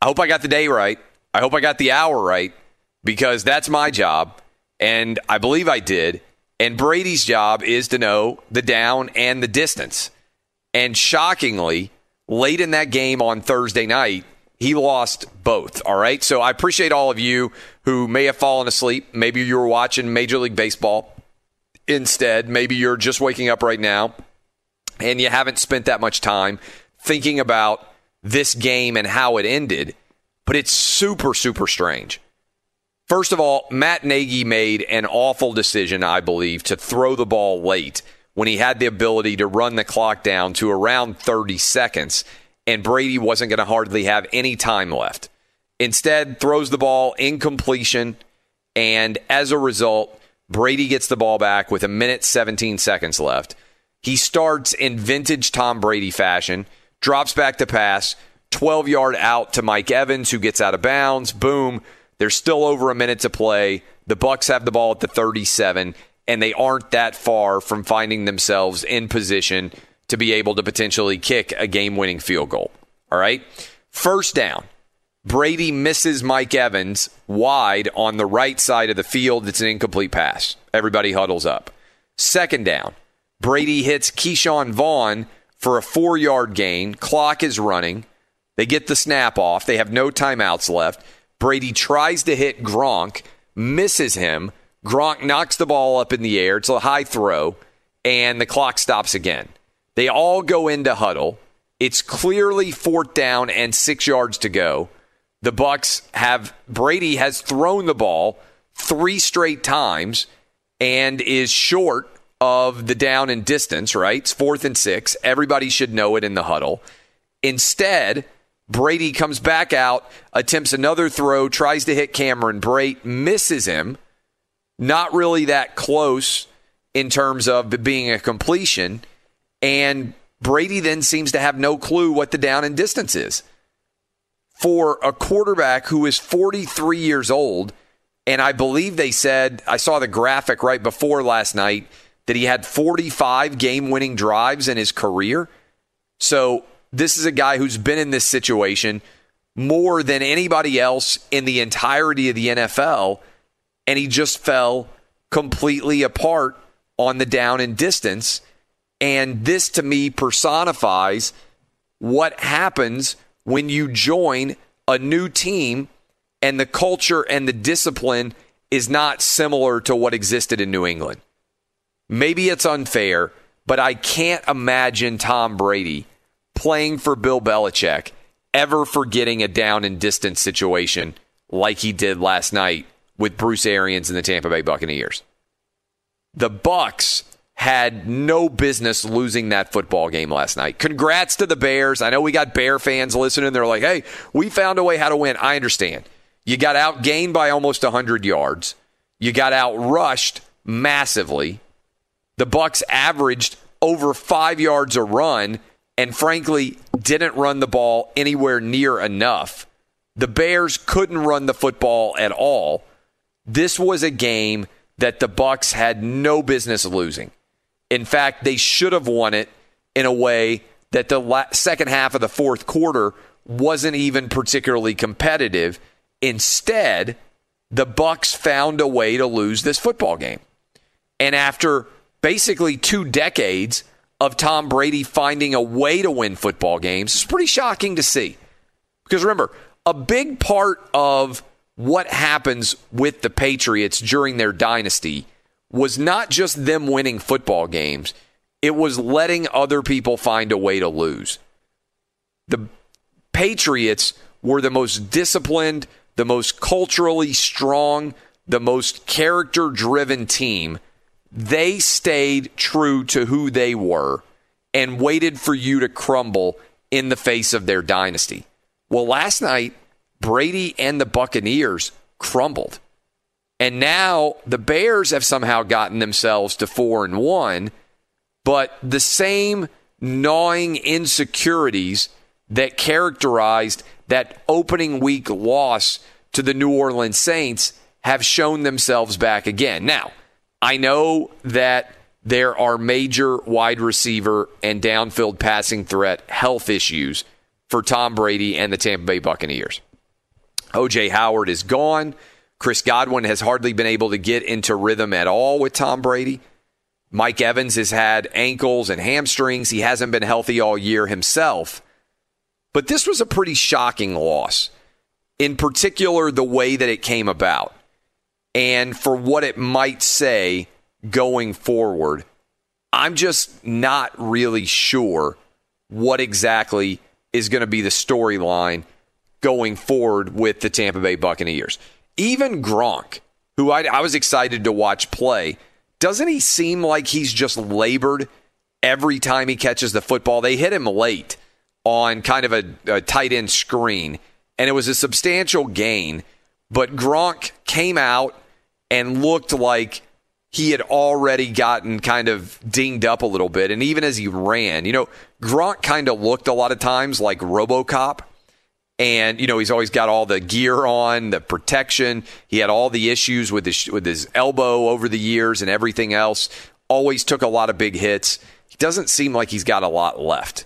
I hope I got the day right. I hope I got the hour right because that's my job. And I believe I did. And Brady's job is to know the down and the distance. And shockingly, late in that game on Thursday night, he lost both. All right. So I appreciate all of you who may have fallen asleep. Maybe you were watching Major League Baseball instead. Maybe you're just waking up right now and you haven't spent that much time thinking about this game and how it ended, but it's super, super strange. First of all, Matt Nagy made an awful decision, I believe, to throw the ball late when he had the ability to run the clock down to around 30 seconds, and Brady wasn't going to hardly have any time left. Instead, throws the ball incompletion, and as a result, Brady gets the ball back with a minute 17 seconds left. He starts in vintage Tom Brady fashion drops back to pass, 12 yard out to Mike Evans, who gets out of bounds. Boom. There's still over a minute to play. The Bucs have the ball at the 37, and they aren't that far from finding themselves in position to be able to potentially kick a game winning field goal. All right. First down. Brady misses Mike Evans wide on the right side of the field. It's an incomplete pass. Everybody huddles up. Second down. Brady hits Ke'Shawn Vaughn for a four yard gain. Clock is running. They get the snap off. They have no timeouts left. Brady tries to hit Gronk, misses him. Gronk knocks the ball up in the air. It's a high throw, and the clock stops again. They all go into huddle. It's clearly fourth down and six yards to go. The Bucs have Brady has thrown the ball three straight times and is short of the down and distance, right? It's fourth and six. Everybody should know it in the huddle. Instead, Brady comes back out, attempts another throw, tries to hit Cameron Brate, misses him. Not really that close in terms of being a completion. And Brady then seems to have no clue what the down and distance is. For a quarterback who is 43 years old, and I believe they said, I saw the graphic right before last night that he had 45 game winning drives in his career. So this is a guy who's been in this situation more than anybody else in the entirety of the NFL. And he just fell completely apart on the down and distance. And this to me personifies what happens when you join a new team and the culture and the discipline is not similar to what existed in New England. Maybe it's unfair, but I can't imagine Tom Brady playing for Bill Belichick ever forgetting a down and distance situation like he did last night with Bruce Arians and the Tampa Bay Buccaneers. The Bucs had no business losing that football game last night. Congrats to the Bears. I know we got Bear fans listening. They're like, "Hey, we found a way how to win." I understand. You got outgained by almost 100 yards. You got outrushed massively. The Bucs averaged over 5 yards a run and frankly didn't run the ball anywhere near enough. The Bears couldn't run the football at all. This was a game that the Bucs had no business losing. In fact, they should have won it in a way that the la- second half of the fourth quarter wasn't even particularly competitive. Instead, the Bucs found a way to lose this football game. And after basically two decades of Tom Brady finding a way to win football games, it's pretty shocking to see. Because remember, a big part of what happens with the Patriots during their dynasty was not just them winning football games, it was letting other people find a way to lose. The Patriots were the most disciplined, the most culturally strong, the most character driven team. They stayed true to who they were and waited for you to crumble in the face of their dynasty. Well, last night, Brady and the Buccaneers crumbled. And now the Bears have somehow gotten themselves to 4 and 1, but the same gnawing insecurities that characterized that opening week loss to the New Orleans Saints have shown themselves back again. Now, I know that there are major wide receiver and downfield passing threat health issues for Tom Brady and the Tampa Bay Buccaneers. OJ Howard is gone. Chris Godwin has hardly been able to get into rhythm at all with Tom Brady. Mike Evans has had ankles and hamstrings. He hasn't been healthy all year himself. But this was a pretty shocking loss, in particular, the way that it came about and for what it might say going forward. I'm just not really sure what exactly is going to be the storyline going forward with the Tampa Bay Buccaneers. Even Gronk, who I, I, was excited to watch play, doesn't he seem like he's just labored every time he catches the football? They hit him late on kind of a, a tight end screen, and it was a substantial gain. But Gronk came out and looked like he had already gotten kind of dinged up a little bit. And even as he ran, you know, Gronk kind of looked a lot of times like Robocop and you know he's always got all the gear on, the protection. He had all the issues with his with his elbow over the years and everything else. Always took a lot of big hits. He doesn't seem like he's got a lot left.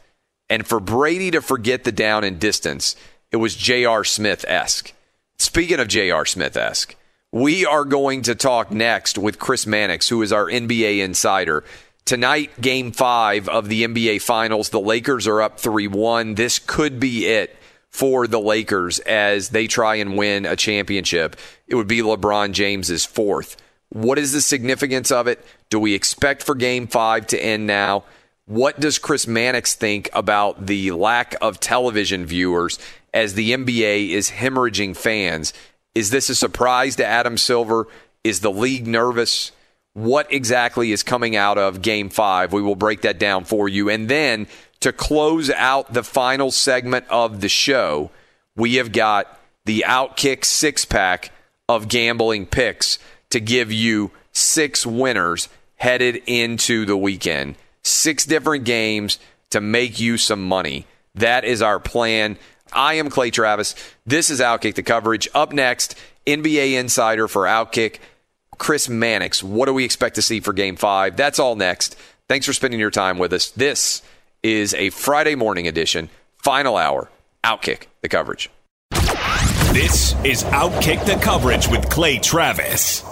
And for Brady to forget the down and distance, it was J.R. Smith esque. Speaking of J.R. Smith esque, we are going to talk next with Chris Mannix, who is our NBA insider. Tonight, game five of the NBA Finals. The Lakers are up 3 1. This could be it for the Lakers as they try and win a championship. It would be LeBron James's fourth. What is the significance of it? Do we expect for game five to end now? What does Chris Mannix think about the lack of television viewers as the NBA is hemorrhaging fans? Is this a surprise to Adam Silver? Is the league nervous? What exactly is coming out of game five? We will break that down for you. And then to close out the final segment of the show, we have got the Outkick six pack of gambling picks to give you six winners headed into the weekend. Six different games to make you some money. That is our plan. I am Clay Travis. This is Outkick the coverage. Up next, NBA insider for Outkick, Chris Mannix. What do we expect to see for game five? That's all next. Thanks for spending your time with us. This is a Friday morning edition, final hour, Outkick the coverage. This is Outkick the coverage with Clay Travis.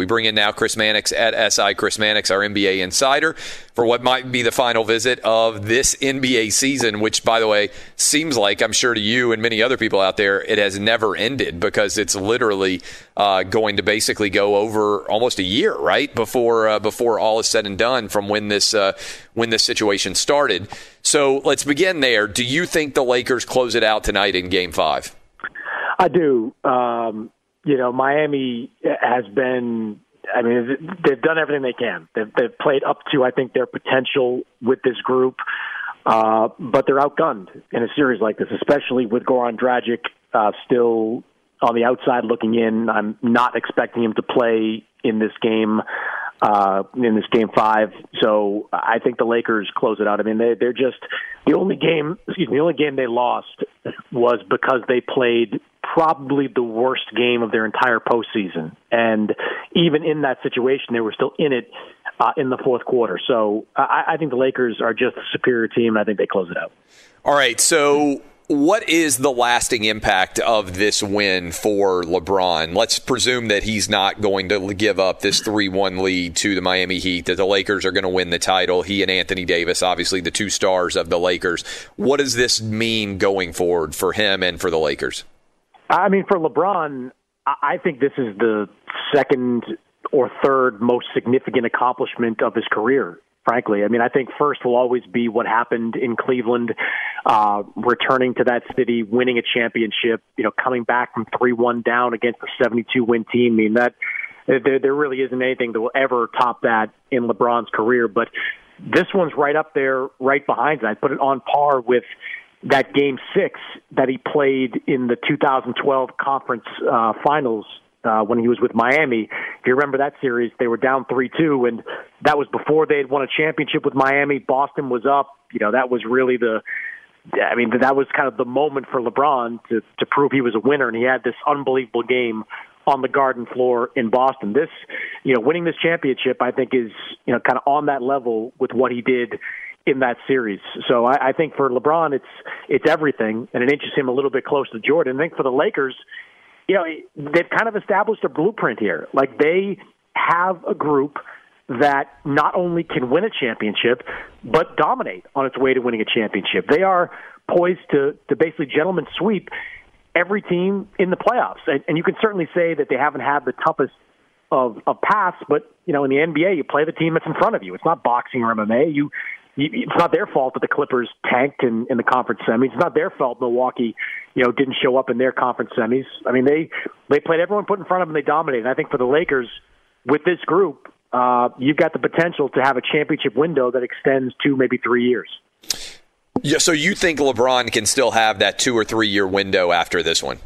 We bring in now Chris Mannix at SI. Chris Mannix, our NBA insider, for what might be the final visit of this NBA season, which, by the way, seems like, I'm sure to you and many other people out there, it has never ended because it's literally uh, going to basically go over almost a year, right, before uh, before all is said and done from when this uh, when this situation started. So let's begin there. Do you think the Lakers close it out tonight in Game Five? I do. Um, you know, Miami has been. I mean, they've done everything they can. They've, they've played up to, I think, their potential with this group, uh, but they're outgunned in a series like this, especially with Goran Dragic uh, still on the outside looking in. I'm not expecting him to play in this game, uh, in this game five. So I think the Lakers close it out. I mean, they, they're just the only game. Excuse me, the only game they lost was because they played probably the worst game of their entire postseason. And even in that situation, they were still in it uh, in the fourth quarter. So I, I think the Lakers are just a superior team, and I think they close it out. All right. So what is the lasting impact of this win for LeBron? Let's presume that he's not going to give up this 3 1 lead to the Miami Heat, that the Lakers are going to win the title. He and Anthony Davis, obviously the two stars of the Lakers. What does this mean going forward for him and for the Lakers? I mean, for LeBron, I think this is the second or third most significant accomplishment of his career frankly. I mean, I think first will always be what happened in Cleveland, uh, returning to that city, winning a championship, you know, coming back from 3 1 down against a 72 win team. I mean, that there, there really isn't anything that will ever top that in LeBron's career. But this one's right up there, right behind it. I put it on par with that game six that he played in the 2012 conference uh, finals uh, when he was with Miami. If you remember that series, they were down three two, and that was before they had won a championship with Miami. Boston was up. You know, that was really the. I mean, that was kind of the moment for LeBron to to prove he was a winner, and he had this unbelievable game on the Garden floor in Boston. This, you know, winning this championship, I think, is you know kind of on that level with what he did in that series. So I, I think for LeBron, it's it's everything, and it inches him a little bit close to Jordan. I think for the Lakers, you know, they've kind of established a blueprint here. Like they have a group that not only can win a championship, but dominate on its way to winning a championship. They are poised to, to basically gentlemen sweep every team in the playoffs. And, and you can certainly say that they haven't had the toughest of, of paths, but, you know, in the NBA, you play the team that's in front of you. It's not boxing or MMA. You, it's not their fault that the Clippers tanked in, in the conference semis. It's not their fault Milwaukee, you know, didn't show up in their conference semis. I mean, they they played everyone put in front of them. They dominated. And I think for the Lakers, with this group, uh, you've got the potential to have a championship window that extends to maybe three years. Yeah, so you think LeBron can still have that two or three year window after this one?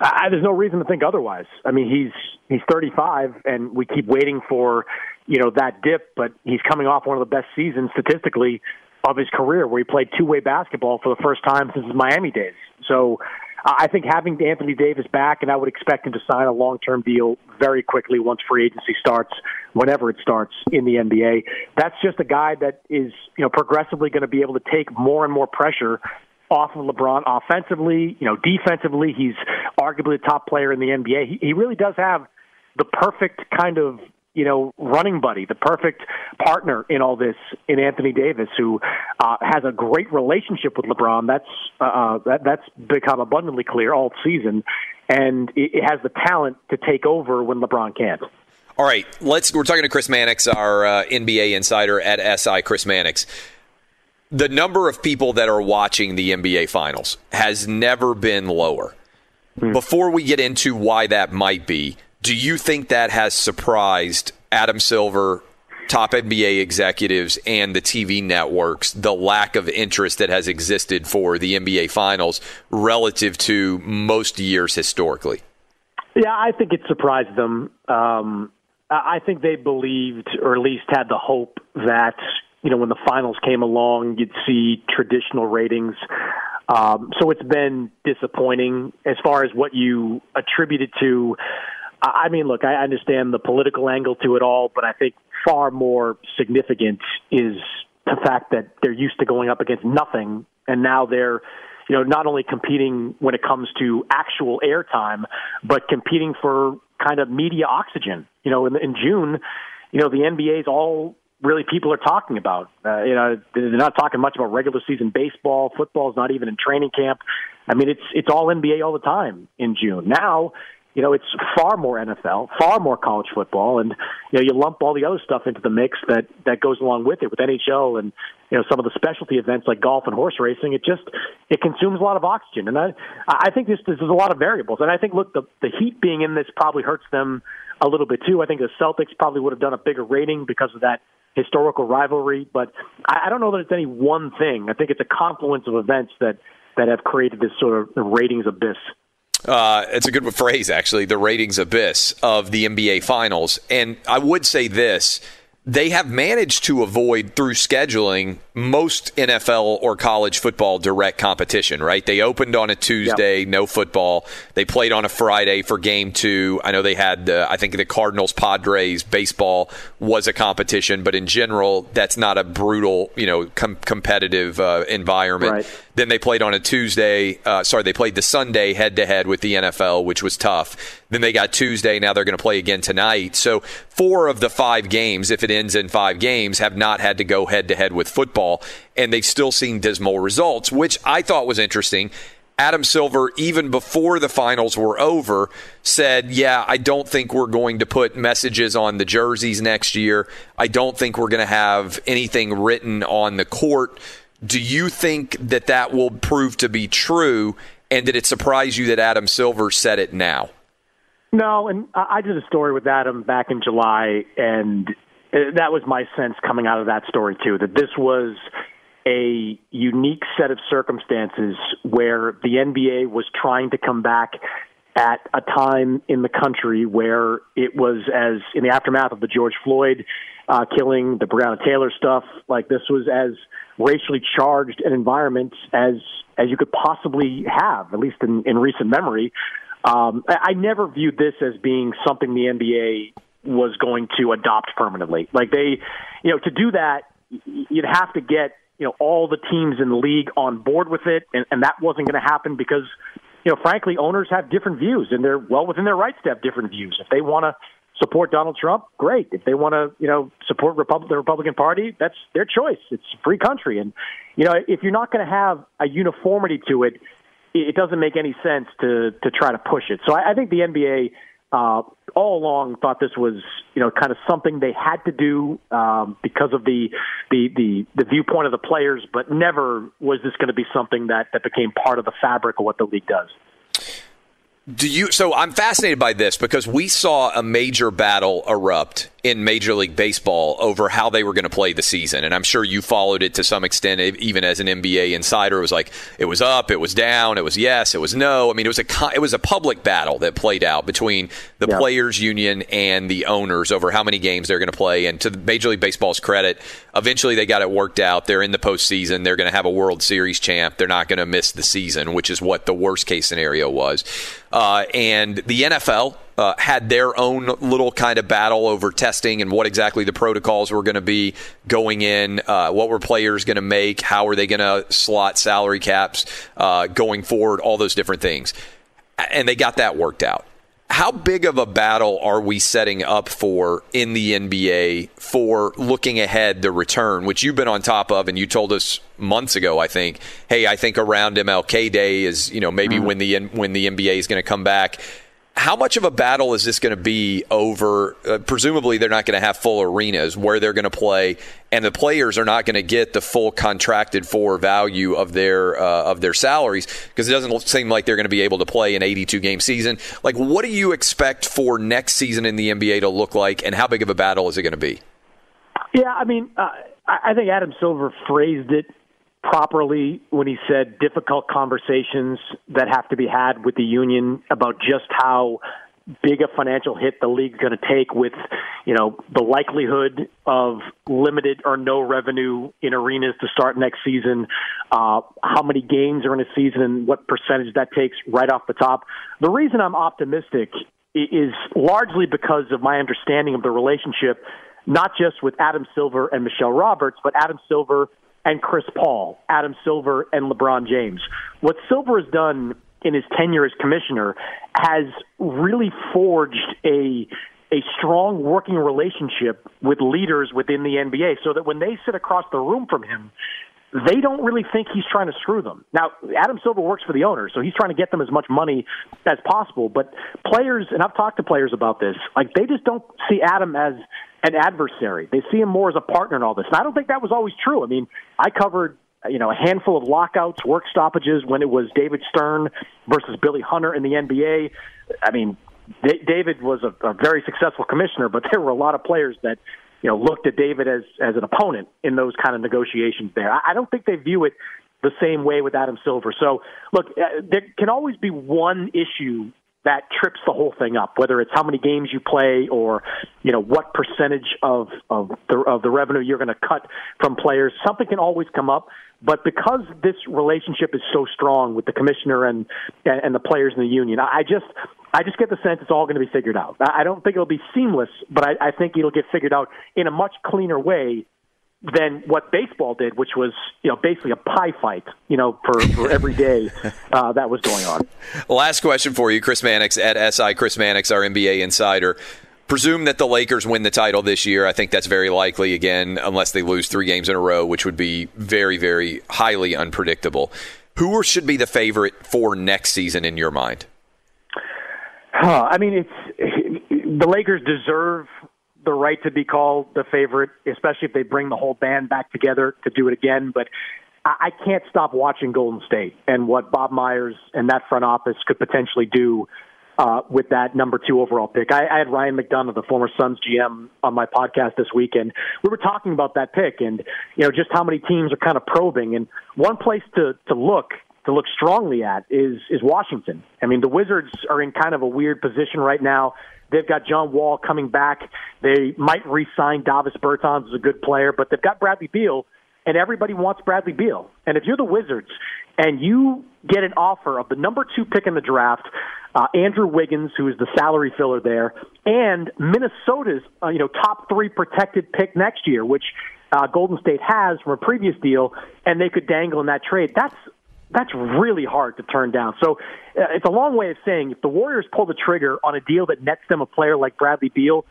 I, there's no reason to think otherwise. I mean, he's he's 35, and we keep waiting for you know that dip, but he's coming off one of the best seasons statistically of his career, where he played two way basketball for the first time since his Miami days. So uh, I think having Anthony Davis back, and I would expect him to sign a long term deal very quickly once free agency starts, whenever it starts in the NBA. That's just a guy that is you know progressively going to be able to take more and more pressure off of LeBron offensively. You know, defensively, he's arguably the top player in the NBA. He, he really does have the perfect kind of you know, running buddy, the perfect partner in all this in Anthony Davis, who uh, has a great relationship with LeBron. That's uh, uh, that, that's become abundantly clear all season, and it, it has the talent to take over when LeBron can't. All right, let's. We're talking to Chris Mannix, our uh, NBA insider at SI. Chris Mannix. The number of people that are watching the NBA Finals has never been lower. Hmm. Before we get into why that might be, do you think that has surprised Adam Silver, top NBA executives, and the TV networks the lack of interest that has existed for the NBA Finals relative to most years historically? Yeah, I think it surprised them. Um, I think they believed, or at least had the hope, that you know when the finals came along, you'd see traditional ratings. Um, so it's been disappointing as far as what you attributed to I mean, look, I understand the political angle to it all, but I think far more significant is the fact that they're used to going up against nothing, and now they're, you know, not only competing when it comes to actual airtime, but competing for kind of media oxygen. You know, in, in June, you know, the NBA's all really people are talking about. Uh, you know, they're not talking much about regular season baseball. Football's not even in training camp. I mean, it's it's all NBA all the time in June. Now you know, it's far more NFL, far more college football, and you know, you lump all the other stuff into the mix that that goes along with it, with NHL and you know some of the specialty events like golf and horse racing. It just it consumes a lot of oxygen, and I I think this there's a lot of variables, and I think look the the Heat being in this probably hurts them a little bit too. I think the Celtics probably would have done a bigger rating because of that historical rivalry, but I, I don't know that it's any one thing. I think it's a confluence of events that that have created this sort of ratings abyss. Uh, it's a good phrase, actually, the ratings abyss of the NBA Finals. And I would say this they have managed to avoid through scheduling most NFL or college football direct competition, right? They opened on a Tuesday, yep. no football. They played on a Friday for game two. I know they had, uh, I think the Cardinals Padres baseball was a competition, but in general, that's not a brutal, you know, com- competitive uh, environment. Right. Then they played on a Tuesday. Uh, sorry, they played the Sunday head to head with the NFL, which was tough. Then they got Tuesday. Now they're going to play again tonight. So four of the five games, if it ends in five games, have not had to go head to head with football, and they've still seen dismal results, which I thought was interesting. Adam Silver, even before the finals were over, said, Yeah, I don't think we're going to put messages on the jerseys next year. I don't think we're going to have anything written on the court. Do you think that that will prove to be true? And did it surprise you that Adam Silver said it now? No, and I did a story with Adam back in July, and that was my sense coming out of that story, too, that this was a unique set of circumstances where the NBA was trying to come back at a time in the country where it was as in the aftermath of the George Floyd uh, killing, the Breonna Taylor stuff, like this was as racially charged an environment as as you could possibly have, at least in, in recent memory. Um, I, I never viewed this as being something the NBA was going to adopt permanently. Like they, you know, to do that, you'd have to get you know all the teams in the league on board with it, and, and that wasn't going to happen because you know frankly owners have different views and they're well within their rights to have different views. If they want to support Donald Trump, great. If they want to you know support Repub- the Republican Party, that's their choice. It's a free country, and you know if you're not going to have a uniformity to it, it doesn't make any sense to to try to push it. So I, I think the NBA uh, all along thought this was you know kind of something they had to do um, because of the, the the the viewpoint of the players, but never was this going to be something that that became part of the fabric of what the league does. Do you? So I'm fascinated by this because we saw a major battle erupt in Major League Baseball over how they were going to play the season, and I'm sure you followed it to some extent, even as an NBA insider. It was like it was up, it was down, it was yes, it was no. I mean, it was a it was a public battle that played out between the yeah. players' union and the owners over how many games they're going to play. And to Major League Baseball's credit, eventually they got it worked out. They're in the postseason. They're going to have a World Series champ. They're not going to miss the season, which is what the worst case scenario was. Uh, and the NFL uh, had their own little kind of battle over testing and what exactly the protocols were going to be going in, uh, what were players going to make, how are they going to slot salary caps uh, going forward, all those different things. And they got that worked out. How big of a battle are we setting up for in the NBA for looking ahead the return, which you've been on top of, and you told us months ago, I think. Hey, I think around MLK Day is you know maybe mm-hmm. when the when the NBA is going to come back how much of a battle is this going to be over? Uh, presumably, they're not going to have full arenas where they're going to play, and the players are not going to get the full contracted for value of their uh, of their salaries because it doesn't seem like they're going to be able to play an 82 game season. Like, what do you expect for next season in the NBA to look like, and how big of a battle is it going to be? Yeah, I mean, uh, I think Adam Silver phrased it properly when he said difficult conversations that have to be had with the union about just how big a financial hit the league's going to take with, you know, the likelihood of limited or no revenue in arenas to start next season, uh, how many games are in a season and what percentage that takes right off the top. The reason I'm optimistic is largely because of my understanding of the relationship, not just with Adam Silver and Michelle Roberts, but Adam Silver and Chris Paul, Adam Silver, and LeBron James. What Silver has done in his tenure as commissioner has really forged a a strong working relationship with leaders within the NBA so that when they sit across the room from him, they don't really think he's trying to screw them. Now, Adam Silver works for the owner, so he's trying to get them as much money as possible. But players, and I've talked to players about this, like they just don't see Adam as an adversary. They see him more as a partner in all this. And I don't think that was always true. I mean, I covered you know a handful of lockouts, work stoppages when it was David Stern versus Billy Hunter in the NBA. I mean, David was a, a very successful commissioner, but there were a lot of players that you know looked at David as as an opponent in those kind of negotiations. There, I I don't think they view it the same way with Adam Silver. So, look, uh, there can always be one issue that trips the whole thing up. Whether it's how many games you play, or you know what percentage of of the of the revenue you're going to cut from players, something can always come up. But because this relationship is so strong with the commissioner and and the players in the union, I just I just get the sense it's all going to be figured out. I don't think it'll be seamless, but I, I think it'll get figured out in a much cleaner way than what baseball did, which was you know basically a pie fight, you know, for, for every day uh, that was going on. Last question for you, Chris Mannix at SI. Chris Mannix, our NBA insider. Presume that the Lakers win the title this year. I think that's very likely again, unless they lose three games in a row, which would be very, very highly unpredictable. Who should be the favorite for next season in your mind? Huh, I mean, it's the Lakers deserve the right to be called the favorite, especially if they bring the whole band back together to do it again. But I can't stop watching Golden State and what Bob Myers and that front office could potentially do uh, with that number two overall pick. I, I had Ryan McDonough, the former Suns GM, on my podcast this weekend. We were talking about that pick and you know just how many teams are kind of probing. And one place to to look to look strongly at is is Washington. I mean, the Wizards are in kind of a weird position right now. They've got John Wall coming back. They might re-sign Davis Bertans as a good player, but they've got Bradley Beal, and everybody wants Bradley Beal. And if you're the Wizards and you get an offer of the number two pick in the draft, uh, Andrew Wiggins, who is the salary filler there, and Minnesota's uh, you know top three protected pick next year, which uh, Golden State has from a previous deal, and they could dangle in that trade. That's that's really hard to turn down. So uh, it's a long way of saying if the Warriors pull the trigger on a deal that nets them a player like Bradley Beal,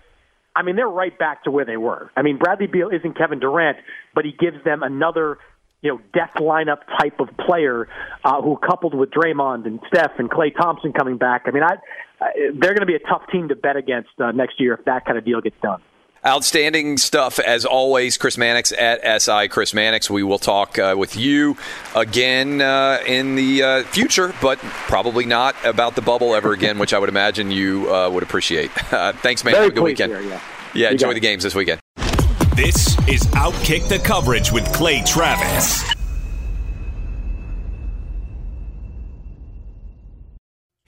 I mean they're right back to where they were. I mean Bradley Beal isn't Kevin Durant, but he gives them another you know death lineup type of player uh, who coupled with Draymond and Steph and Klay Thompson coming back. I mean I, I they're going to be a tough team to bet against uh, next year if that kind of deal gets done. Outstanding stuff as always, Chris Mannix at SI. Chris Mannix. We will talk uh, with you again uh, in the uh, future, but probably not about the bubble ever again, which I would imagine you uh, would appreciate. thanks, man. Very Have a good weekend. Here, yeah, yeah enjoy the games this weekend. This is Outkick the Coverage with Clay Travis.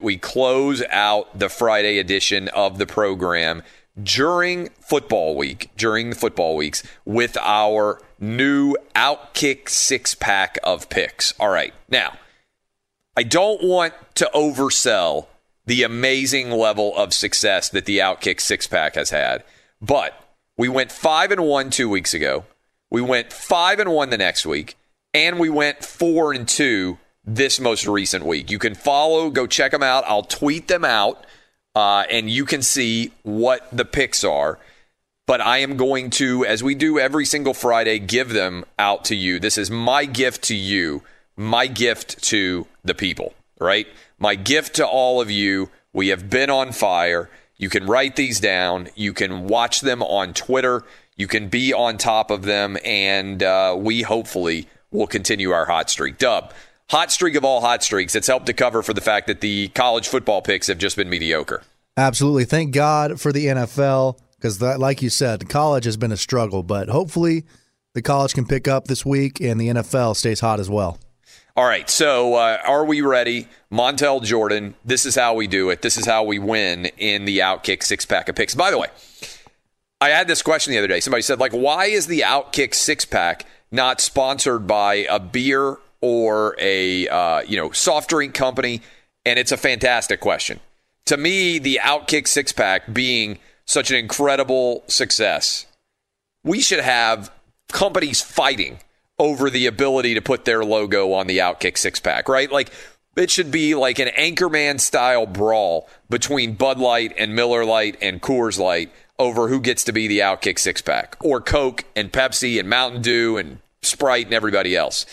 We close out the Friday edition of the program during football week, during the football weeks, with our new Outkick six pack of picks. All right. Now, I don't want to oversell the amazing level of success that the Outkick six pack has had, but we went five and one two weeks ago. We went five and one the next week, and we went four and two this most recent week. You can follow, go check them out. I'll tweet them out, uh, and you can see what the picks are. But I am going to, as we do every single Friday, give them out to you. This is my gift to you, my gift to the people, right? My gift to all of you. We have been on fire. You can write these down. You can watch them on Twitter. You can be on top of them. And uh, we hopefully will continue our hot streak. Dub, hot streak of all hot streaks. It's helped to cover for the fact that the college football picks have just been mediocre. Absolutely. Thank God for the NFL because, like you said, college has been a struggle, but hopefully the college can pick up this week and the NFL stays hot as well. All right, so uh, are we ready? Montel Jordan, this is how we do it. This is how we win in the Outkick six pack of picks. By the way, I had this question the other day. Somebody said, like, why is the Outkick six pack not sponsored by a beer or a uh, you know soft drink company? And it's a fantastic question. To me, the Outkick six pack being such an incredible success, we should have companies fighting over the ability to put their logo on the Outkick six pack, right? Like it should be like an Anchorman style brawl between Bud Light and Miller Lite and Coors Light over who gets to be the Outkick six pack, or Coke and Pepsi and Mountain Dew and Sprite and everybody else.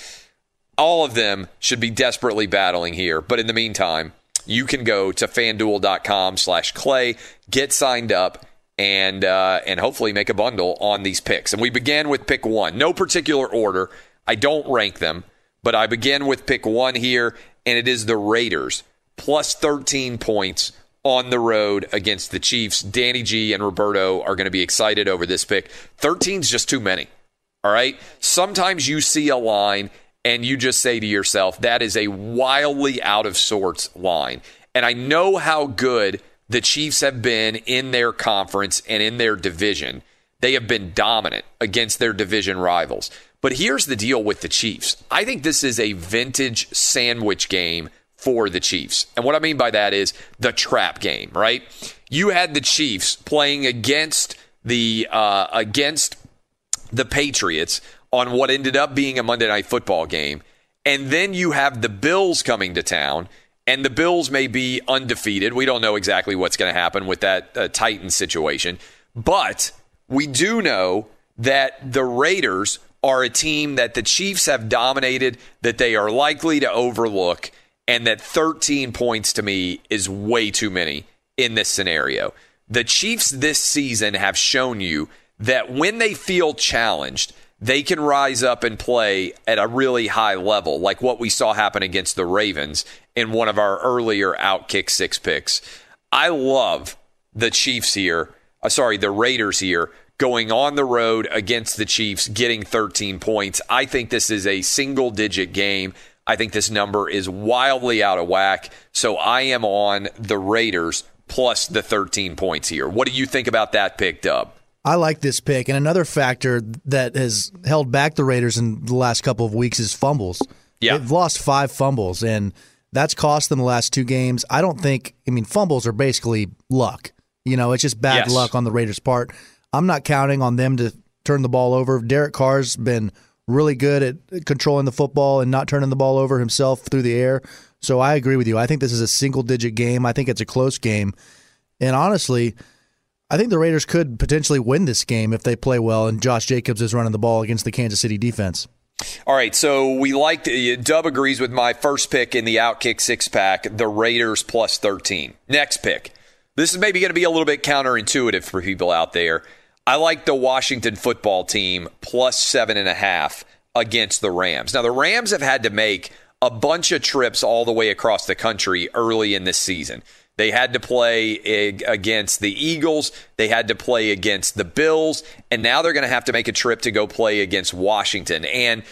All of them should be desperately battling here. But in the meantime, you can go to fanduel.com slash clay, get signed up, and uh, and hopefully make a bundle on these picks. And we begin with pick one. No particular order. I don't rank them, but I begin with pick one here, and it is the Raiders plus 13 points on the road against the Chiefs. Danny G and Roberto are going to be excited over this pick. 13 is just too many. All right. Sometimes you see a line and you just say to yourself, that is a wildly out of sorts line. And I know how good the Chiefs have been in their conference and in their division. They have been dominant against their division rivals. But here's the deal with the Chiefs I think this is a vintage sandwich game for the Chiefs. And what I mean by that is the trap game, right? You had the Chiefs playing against the uh, against the Patriots on what ended up being a Monday night football game. And then you have the Bills coming to town, and the Bills may be undefeated. We don't know exactly what's going to happen with that uh, Titans situation. But we do know that the Raiders are a team that the Chiefs have dominated, that they are likely to overlook, and that 13 points to me is way too many in this scenario. The Chiefs this season have shown you that when they feel challenged, they can rise up and play at a really high level, like what we saw happen against the Ravens in one of our earlier outkick six picks. I love the Chiefs here. Uh, sorry, the Raiders here going on the road against the Chiefs, getting 13 points. I think this is a single digit game. I think this number is wildly out of whack. So I am on the Raiders plus the 13 points here. What do you think about that pick, Dub? I like this pick. And another factor that has held back the Raiders in the last couple of weeks is fumbles. Yeah. They've lost five fumbles. And That's cost them the last two games. I don't think, I mean, fumbles are basically luck. You know, it's just bad Yes. luck on the Raiders' part. I'm not counting on them to turn the ball over. Derek Carr's been really good at controlling the football and not turning the ball over himself through the air. So I agree with you. I think this is a single digit game. I think it's a close game. And honestly, I think the Raiders could potentially win this game if they play well and Josh Jacobs is running the ball against the Kansas City defense. All right, so we like Dub agrees with my first pick in the Outkick six pack, the Raiders plus 13. Next pick. This is maybe going to be a little bit counterintuitive for people out there. I like the Washington football team plus seven and a half against the Rams. Now, the Rams have had to make a bunch of trips all the way across the country early in this season. They had to play against the Eagles. They had to play against the Bills. And now they're going to have to make a trip to go play against Washington. And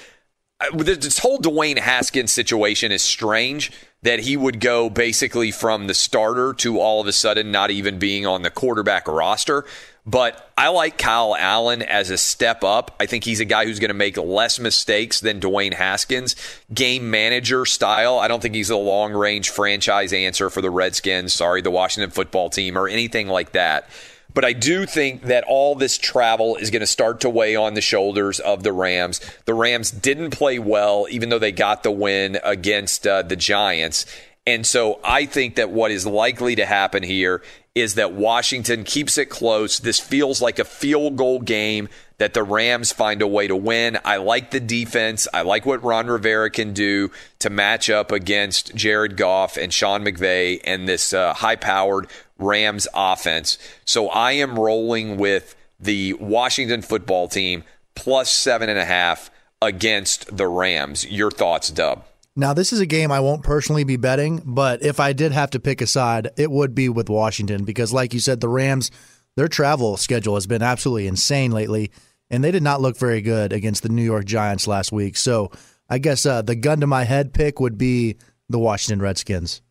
uh, this whole Dwayne Haskins situation is strange that he would go basically from the starter to all of a sudden not even being on the quarterback roster. But I like Kyle Allen as a step up. I think he's a guy who's going to make less mistakes than Dwayne Haskins. Game manager style. I don't think he's a long range franchise answer for the Redskins, sorry, the Washington football team, or anything like that. But I do think that all this travel is going to start to weigh on the shoulders of the Rams. The Rams didn't play well, even though they got the win against uh, the Giants. And so I think that what is likely to happen here is that Washington keeps it close. This feels like a field goal game that the Rams find a way to win. I like the defense. I like what Ron Rivera can do to match up against Jared Goff and Sean McVay and this uh, high powered Rams offense. So I am rolling with the Washington football team plus seven and a half against the Rams. Your thoughts, Dub? Now, this is a game I won't personally be betting, but if I did have to pick a side, it would be with Washington because, like you said, the Rams, their travel schedule has been absolutely insane lately, and they did not look very good against the New York Giants last week. So I guess uh, the gun to my head pick would be the Washington Redskins.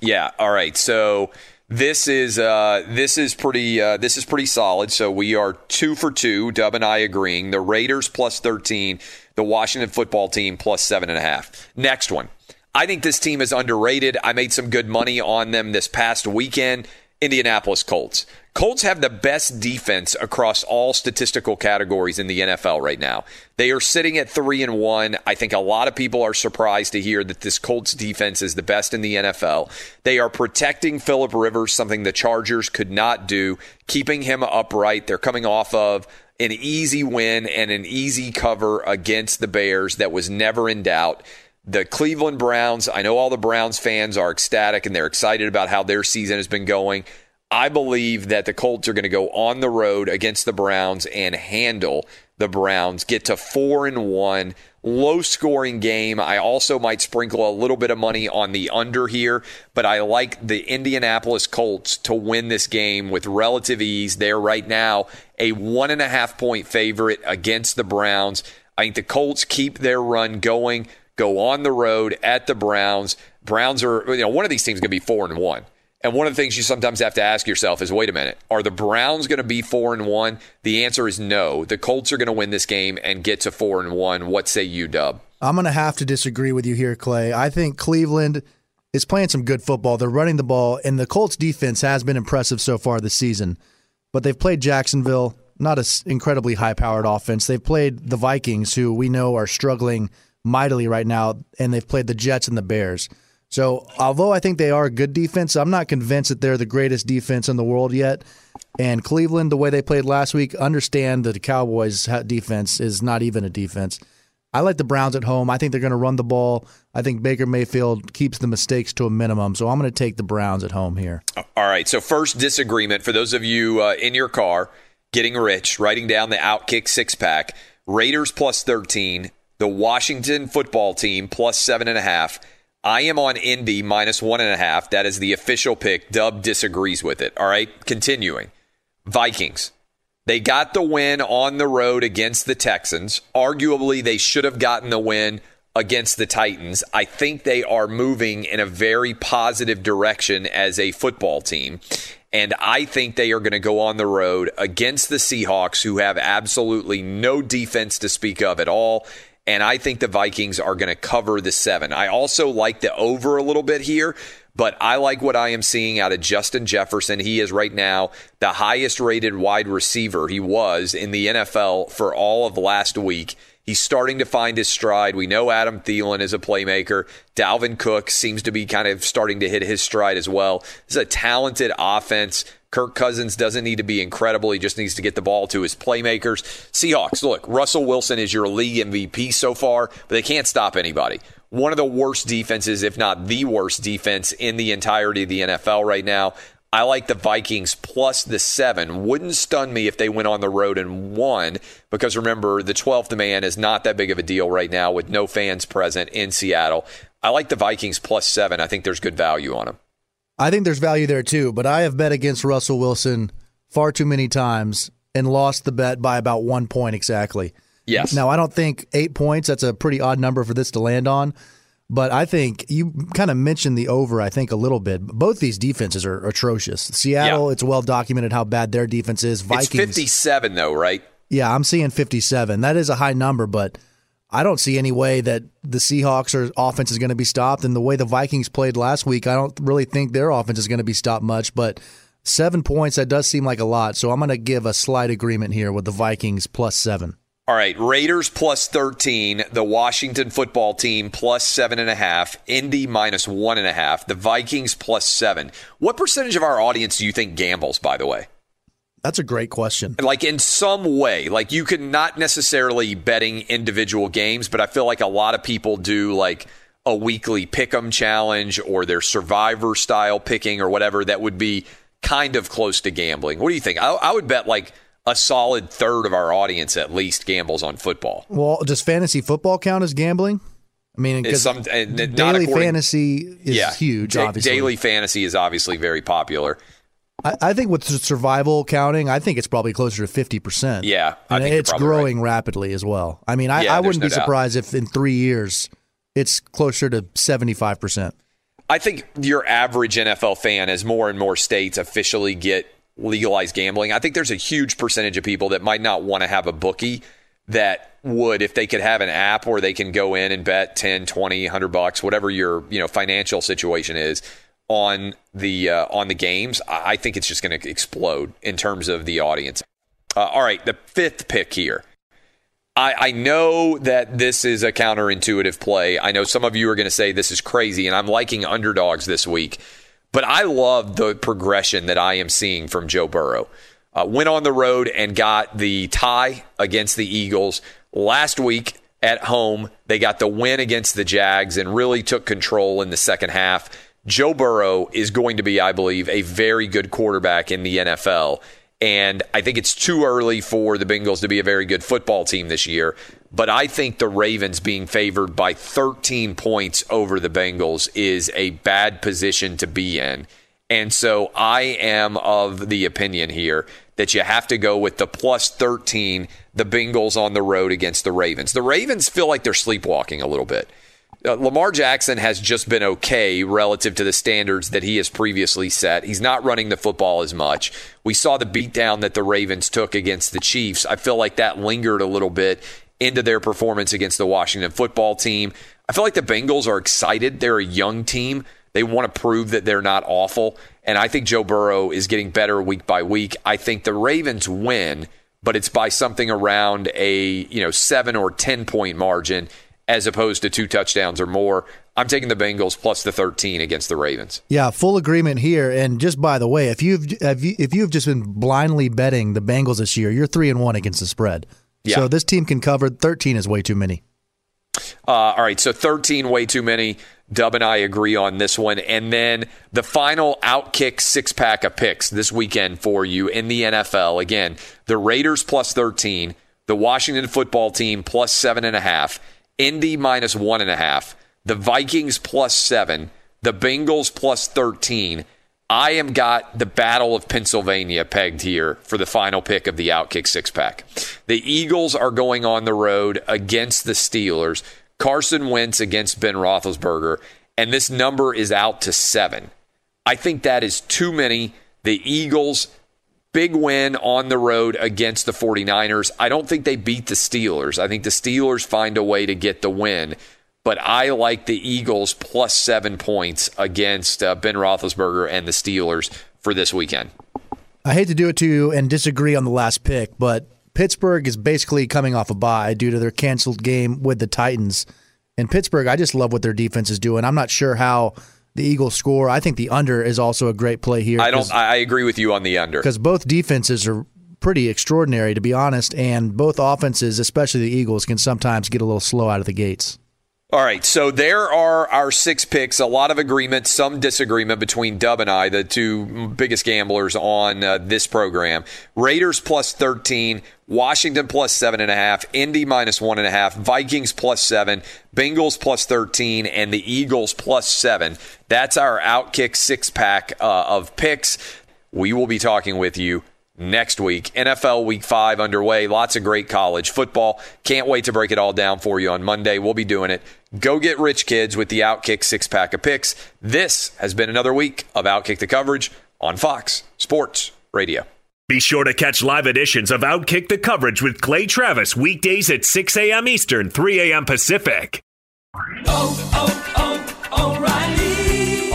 Yeah. All right. So this is uh, this is pretty uh, this is pretty solid. So we are two for two. Dub and I agreeing. The Raiders plus thirteen. The Washington football team plus seven and a half. Next one. I think this team is underrated. I made some good money on them this past weekend. Indianapolis Colts. Colts have the best defense across all statistical categories in the NFL right now. They are sitting at 3 and 1. I think a lot of people are surprised to hear that this Colts defense is the best in the NFL. They are protecting Philip Rivers, something the Chargers could not do, keeping him upright. They're coming off of an easy win and an easy cover against the Bears that was never in doubt the Cleveland Browns, I know all the Browns fans are ecstatic and they're excited about how their season has been going. I believe that the Colts are going to go on the road against the Browns and handle the Browns, get to 4 and 1, low scoring game. I also might sprinkle a little bit of money on the under here, but I like the Indianapolis Colts to win this game with relative ease. They're right now a one and a half point favorite against the Browns. I think the Colts keep their run going go on the road at the Browns. Browns are, you know, one of these teams is going to be four and one. And one of the things you sometimes have to ask yourself is, wait a minute, are the Browns going to be four and one? The answer is no. The Colts are going to win this game and get to four and one. What say you, Dub? I'm going to have to disagree with you here, Clay. I think Cleveland is playing some good football. They're running the ball, and the Colts defense has been impressive so far this season. But they've played Jacksonville, not an incredibly high powered offense. They've played the Vikings, who we know are struggling mightily right now, and they've played the Jets and the Bears. So, although I think they are a good defense, I'm not convinced that they're the greatest defense in the world yet. And Cleveland, the way they played last week, understand that the Cowboys' defense is not even a defense. I like the Browns at home. I think they're going to run the ball. I think Baker Mayfield keeps the mistakes to a minimum. So I'm going to take the Browns at home here. All right. So, first disagreement for those of you uh, in your car getting rich, writing down the Outkick six pack Raiders plus 13, the Washington football team plus seven and a half. I am on Indy minus one and a half. That is the official pick. Dub disagrees with it. All right. Continuing. Vikings. They got the win on the road against the Texans. Arguably, they should have gotten the win against the Titans. I think they are moving in a very positive direction as a football team. And I think they are going to go on the road against the Seahawks, who have absolutely no defense to speak of at all. And I think the Vikings are going to cover the seven. I also like the over a little bit here. But I like what I am seeing out of Justin Jefferson. He is right now the highest rated wide receiver he was in the NFL for all of last week. He's starting to find his stride. We know Adam Thielen is a playmaker. Dalvin Cook seems to be kind of starting to hit his stride as well. This is a talented offense. Kirk Cousins doesn't need to be incredible. He just needs to get the ball to his playmakers. Seahawks, look, Russell Wilson is your league MVP so far, but they can't stop anybody one of the worst defenses, if not the worst defense in the entirety of the NFL right now. I like the Vikings plus the seven. Wouldn't stun me if they went on the road and won, because remember, the 12th man is not that big of a deal right now with no fans present in Seattle. I like the Vikings plus seven. I think there's good value on them. I think there's value there too, but I have bet against Russell Wilson far too many times and lost the bet by about one point exactly. Yes. Now, I don't think eight points, that's a pretty odd number for this to land on. But I think you kind of mentioned the over, I think, a little bit. Both these defenses are atrocious. Seattle, yeah. it's well documented how bad their defense is. Vikings. It's 57, though, right? Yeah, I'm seeing 57. That is a high number, but I don't see any way that the Seahawks are, offense is going to be stopped. And the way the Vikings played last week, I don't really think their offense is going to be stopped much. But seven points, that does seem like a lot. So I'm going to give a slight agreement here with the Vikings plus seven. All right, Raiders plus 13, the Washington football team plus seven and a half, Indy minus one and a half, the Vikings plus seven. What percentage of our audience do you think gambles, by the way? That's a great question. Like in some way, like you could not necessarily betting individual games, but I feel like a lot of people do like a weekly pick 'em challenge or their survivor style picking or whatever that would be kind of close to gambling. What do you think? I, I would bet like a solid third of our audience at least gambles on football. Well, does fantasy football count as gambling? I mean, because some, daily fantasy is yeah, huge. Da- obviously, daily fantasy is obviously very popular. I, I, think with survival counting, I think it's probably closer to fifty percent. Yeah, and it's growing right. rapidly as well. I mean, I, yeah, I wouldn't no be surprised doubt. if in three years it's closer to seventy-five percent. I think your average NFL fan, as more and more states officially get legalize gambling. I think there's a huge percentage of people that might not want to have a bookie that would if they could have an app where they can go in and bet 10, 20, 100 bucks, whatever your, you know, financial situation is on the uh, on the games. I think it's just going to explode in terms of the audience. Uh, all right, the fifth pick here. I, I know that this is a counterintuitive play. I know some of you are going to say this is crazy, and I'm liking underdogs this week. But I love the progression that I am seeing from Joe Burrow. Uh, went on the road and got the tie against the Eagles last week at home. They got the win against the Jags and really took control in the second half. Joe Burrow is going to be, I believe, a very good quarterback in the NFL. And I think it's too early for the Bengals to be a very good football team this year. But I think the Ravens being favored by 13 points over the Bengals is a bad position to be in. And so I am of the opinion here that you have to go with the plus 13, the Bengals on the road against the Ravens. The Ravens feel like they're sleepwalking a little bit. Uh, Lamar Jackson has just been okay relative to the standards that he has previously set. He's not running the football as much. We saw the beatdown that the Ravens took against the Chiefs. I feel like that lingered a little bit into their performance against the Washington football team. I feel like the Bengals are excited. They're a young team. They want to prove that they're not awful. And I think Joe Burrow is getting better week by week. I think the Ravens win, but it's by something around a, you know, 7 or 10 point margin as opposed to two touchdowns or more. I'm taking the Bengals plus the 13 against the Ravens. Yeah, full agreement here. And just by the way, if you've if you've just been blindly betting the Bengals this year, you're three and one against the spread. Yeah. So this team can cover 13 is way too many. Uh, all right, so 13 way too many. Dub and I agree on this one. And then the final outkick six pack of picks this weekend for you in the NFL. Again, the Raiders plus 13, the Washington football team plus seven and a half, Indy minus one and a half, the Vikings plus seven, the Bengals plus 13, I am got the Battle of Pennsylvania pegged here for the final pick of the Outkick six pack. The Eagles are going on the road against the Steelers. Carson Wentz against Ben Roethlisberger, and this number is out to seven. I think that is too many. The Eagles big win on the road against the 49ers. I don't think they beat the Steelers. I think the Steelers find a way to get the win. But I like the Eagles plus seven points against uh, Ben Roethlisberger and the Steelers for this weekend. I hate to do it to you and disagree on the last pick, but Pittsburgh is basically coming off a bye due to their canceled game with the Titans. And Pittsburgh, I just love what their defense is doing. I'm not sure how the Eagles score. I think the under is also a great play here. I don't. I agree with you on the under because both defenses are pretty extraordinary, to be honest, and both offenses, especially the Eagles, can sometimes get a little slow out of the gates. All right, so there are our six picks. A lot of agreement, some disagreement between Dub and I, the two biggest gamblers on uh, this program. Raiders plus 13, Washington plus seven and a half, Indy minus one and a half, Vikings plus seven, Bengals plus 13, and the Eagles plus seven. That's our Outkick six pack uh, of picks. We will be talking with you next week. NFL week five underway. Lots of great college football. Can't wait to break it all down for you on Monday. We'll be doing it. Go get rich, kids, with the Outkick six pack of picks. This has been another week of Outkick the coverage on Fox Sports Radio. Be sure to catch live editions of Outkick the coverage with Clay Travis weekdays at 6 a.m. Eastern, 3 a.m. Pacific. Oh, oh, oh, O'Reilly.